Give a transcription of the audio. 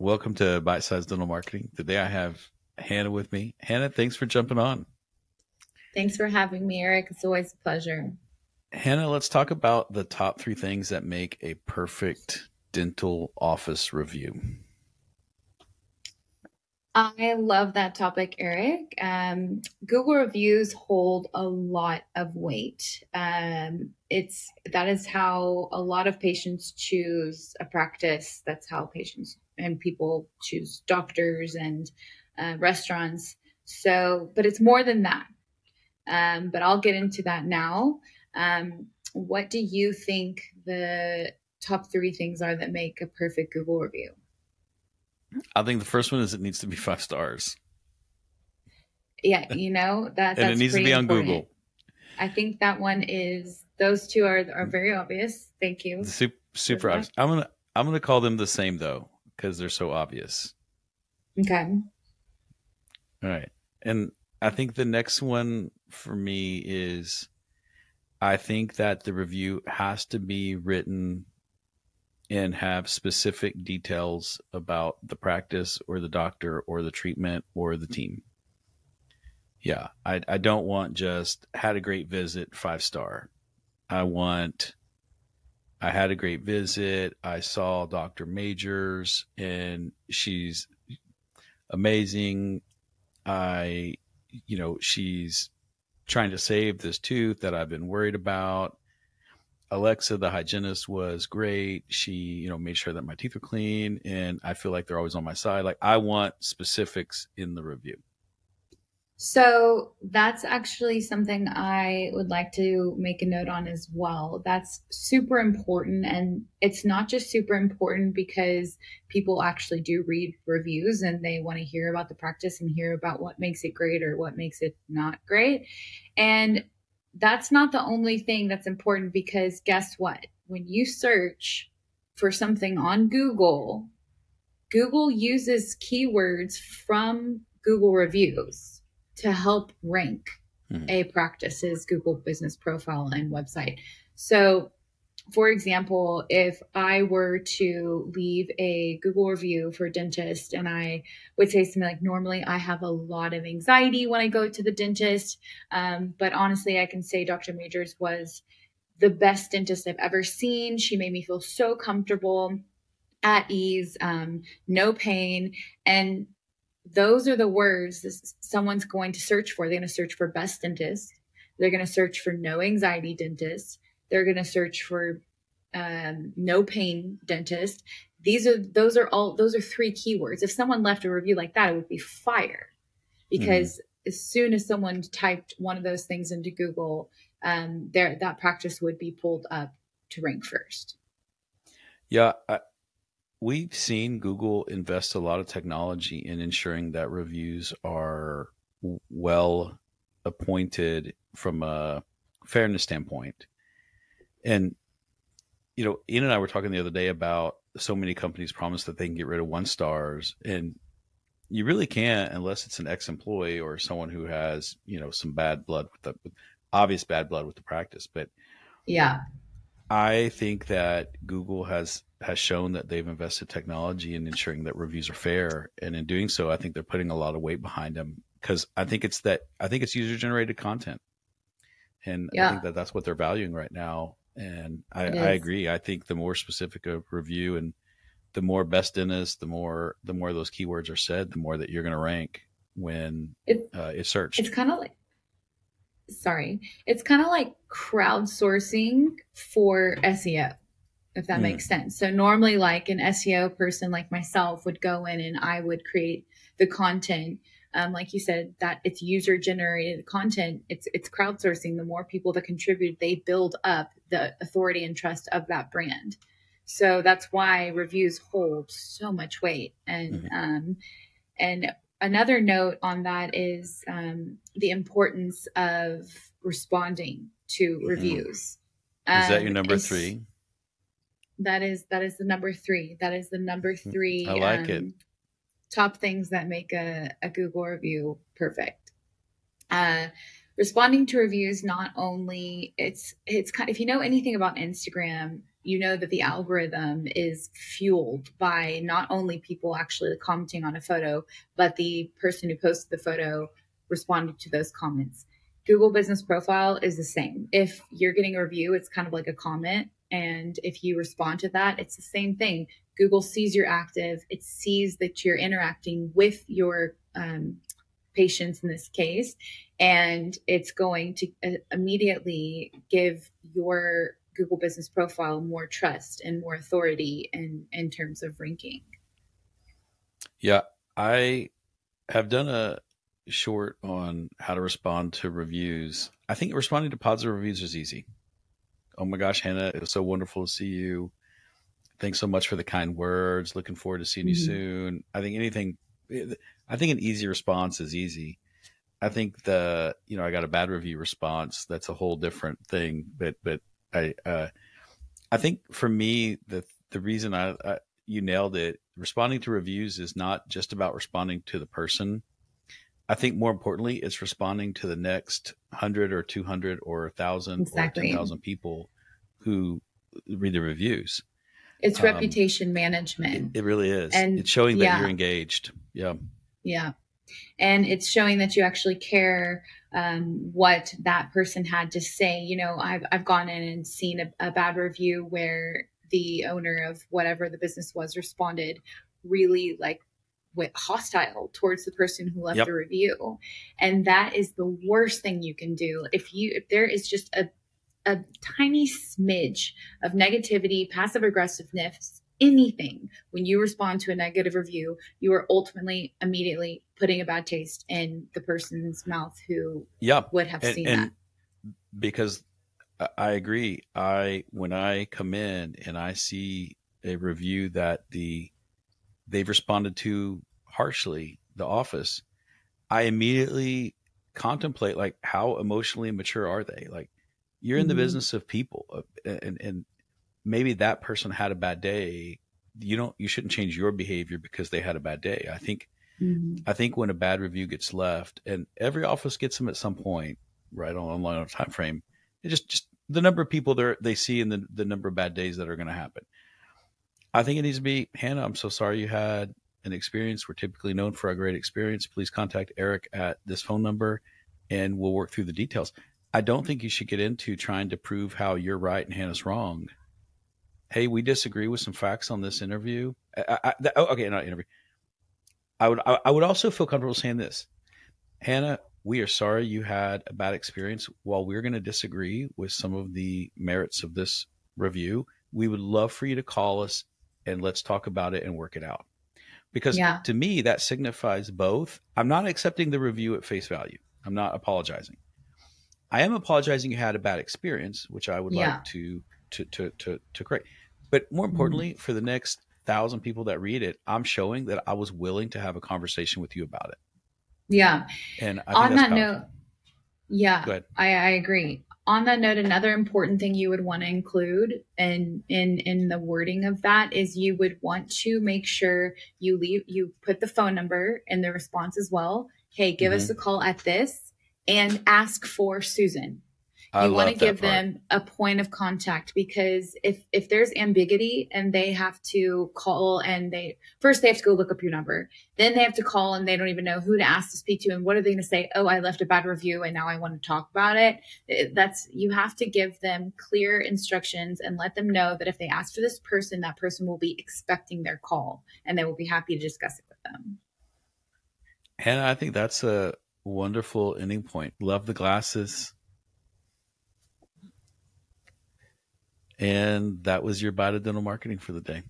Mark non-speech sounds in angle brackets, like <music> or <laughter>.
Welcome to Bite Size Dental Marketing. Today I have Hannah with me. Hannah, thanks for jumping on. Thanks for having me, Eric. It's always a pleasure. Hannah, let's talk about the top three things that make a perfect dental office review. I love that topic, Eric. Um, Google reviews hold a lot of weight. Um, it's that is how a lot of patients choose a practice. That's how patients and people choose doctors and uh, restaurants. So, but it's more than that. Um, but I'll get into that now. Um, what do you think the top three things are that make a perfect Google review? I think the first one is it needs to be five stars. Yeah, you know <laughs> that, and it needs to be on important. Google. I think that one is those two are are very obvious. Thank you. Super, super obvious. I'm gonna I'm gonna call them the same though because they're so obvious. Okay. All right, and I think the next one for me is I think that the review has to be written and have specific details about the practice or the doctor or the treatment or the team. Yeah, I, I don't want just had a great visit, five star. I want I had a great visit. I saw Dr. Majors and she's amazing. I, you know, she's trying to save this tooth that I've been worried about. Alexa, the hygienist, was great. She, you know, made sure that my teeth are clean, and I feel like they're always on my side. Like I want specifics in the review. So that's actually something I would like to make a note on as well. That's super important. And it's not just super important because people actually do read reviews and they want to hear about the practice and hear about what makes it great or what makes it not great. And that's not the only thing that's important because guess what? When you search for something on Google, Google uses keywords from Google reviews to help rank mm-hmm. a practice's Google business profile and website. So for example, if I were to leave a Google review for a dentist and I would say something like, normally I have a lot of anxiety when I go to the dentist, um, but honestly, I can say Dr. Majors was the best dentist I've ever seen. She made me feel so comfortable, at ease, um, no pain. And those are the words someone's going to search for. They're going to search for best dentist. They're going to search for no anxiety dentist they're going to search for um, no pain dentist. These are those are all those are three keywords. If someone left a review like that, it would be fire, because mm-hmm. as soon as someone typed one of those things into Google, um, there that practice would be pulled up to rank first. Yeah, I, we've seen Google invest a lot of technology in ensuring that reviews are well appointed from a fairness standpoint. And you know, Ian and I were talking the other day about so many companies promise that they can get rid of one stars, and you really can't unless it's an ex-employee or someone who has you know some bad blood with the with obvious bad blood with the practice. But yeah, I think that Google has has shown that they've invested technology in ensuring that reviews are fair, and in doing so, I think they're putting a lot of weight behind them because I think it's that I think it's user generated content, and yeah. I think that that's what they're valuing right now and I, I, agree. I think the more specific a review and the more best dentist, the more the more those keywords are said, the more that you're going to rank when it, uh, it's searched. It's kind of like, sorry, it's kind of like crowdsourcing for SEO, if that mm. makes sense. So normally, like an SEO person like myself would go in and I would create the content um, like you said, that it's user generated content. It's it's crowdsourcing. The more people that contribute, they build up the authority and trust of that brand. So that's why reviews hold so much weight. And mm-hmm. um, and another note on that is um, the importance of responding to mm-hmm. reviews. Is that your um, number three? That is that is the number three. That is the number mm, three. I like it um, top things that make a, a Google review perfect. Uh, responding to reviews not only it's it's kind if you know anything about Instagram, you know that the algorithm is fueled by not only people actually commenting on a photo, but the person who posted the photo responded to those comments. Google Business Profile is the same. If you're getting a review, it's kind of like a comment. And if you respond to that, it's the same thing. Google sees you're active, it sees that you're interacting with your um, patients in this case, and it's going to uh, immediately give your Google Business Profile more trust and more authority in in terms of ranking. Yeah, I have done a short on how to respond to reviews. I think responding to positive reviews is easy. Oh my gosh, Hannah, it was so wonderful to see you. Thanks so much for the kind words. Looking forward to seeing mm-hmm. you soon. I think anything, I think an easy response is easy. I think the, you know, I got a bad review response. That's a whole different thing. But, but I, uh, I think for me, the the reason I, I you nailed it. Responding to reviews is not just about responding to the person. I think more importantly, it's responding to the next hundred or two hundred or a thousand exactly. or ten thousand people who read the reviews. It's um, reputation management. It, it, really is, and it's showing that yeah. you're engaged. Yeah, yeah, and it's showing that you actually care um, what that person had to say. You know, I've, I've gone in and seen a, a bad review where the owner of whatever the business was responded really like hostile towards the person who left yep. the review and that is the worst thing you can do if you if there is just a a tiny smidge of negativity passive aggressiveness anything when you respond to a negative review, you are ultimately immediately putting a bad taste in the person's mouth who yeah. would have and, seen and that. Because I agree. I when I come in and I see a review that the they've responded to harshly, the office, I immediately contemplate like how emotionally mature are they? Like you're in mm-hmm. the business of people uh, and and maybe that person had a bad day you don't you shouldn't change your behavior because they had a bad day i think mm-hmm. i think when a bad review gets left and every office gets them at some point right on a time frame it just just the number of people they they see and the, the number of bad days that are going to happen i think it needs to be hannah i'm so sorry you had an experience we're typically known for a great experience please contact eric at this phone number and we'll work through the details i don't think you should get into trying to prove how you're right and hannah's wrong hey, we disagree with some facts on this interview. I, I, oh, okay, not interview. I would I, I would also feel comfortable saying this, Hannah. We are sorry you had a bad experience. While we're going to disagree with some of the merits of this review, we would love for you to call us and let's talk about it and work it out. Because yeah. to me, that signifies both. I'm not accepting the review at face value. I'm not apologizing. I am apologizing you had a bad experience, which I would yeah. like to to to to to correct. But more mm-hmm. importantly, mm-hmm. for the next thousand people that read it, I'm showing that I was willing to have a conversation with you about it. Yeah. And on that powerful. note, yeah, I, I agree. On that note, another important thing you would want to include in in in the wording of that is you would want to make sure you leave you put the phone number in the response as well. Hey, give mm-hmm. us a call at this and ask for Susan I you want to give part. them a point of contact because if if there's ambiguity and they have to call and they first they have to go look up your number. Then they have to call and they don't even know who to ask to speak to and what are they going to say? Oh i left a bad review and now i want to talk about it. That's you have to give them clear instructions and let them know that if they ask for this person that person will be expecting their call and they will be happy to discuss it with them. And i think that's a wonderful ending point. Love the glasses And that was your Bite Size Dental marketing for the day.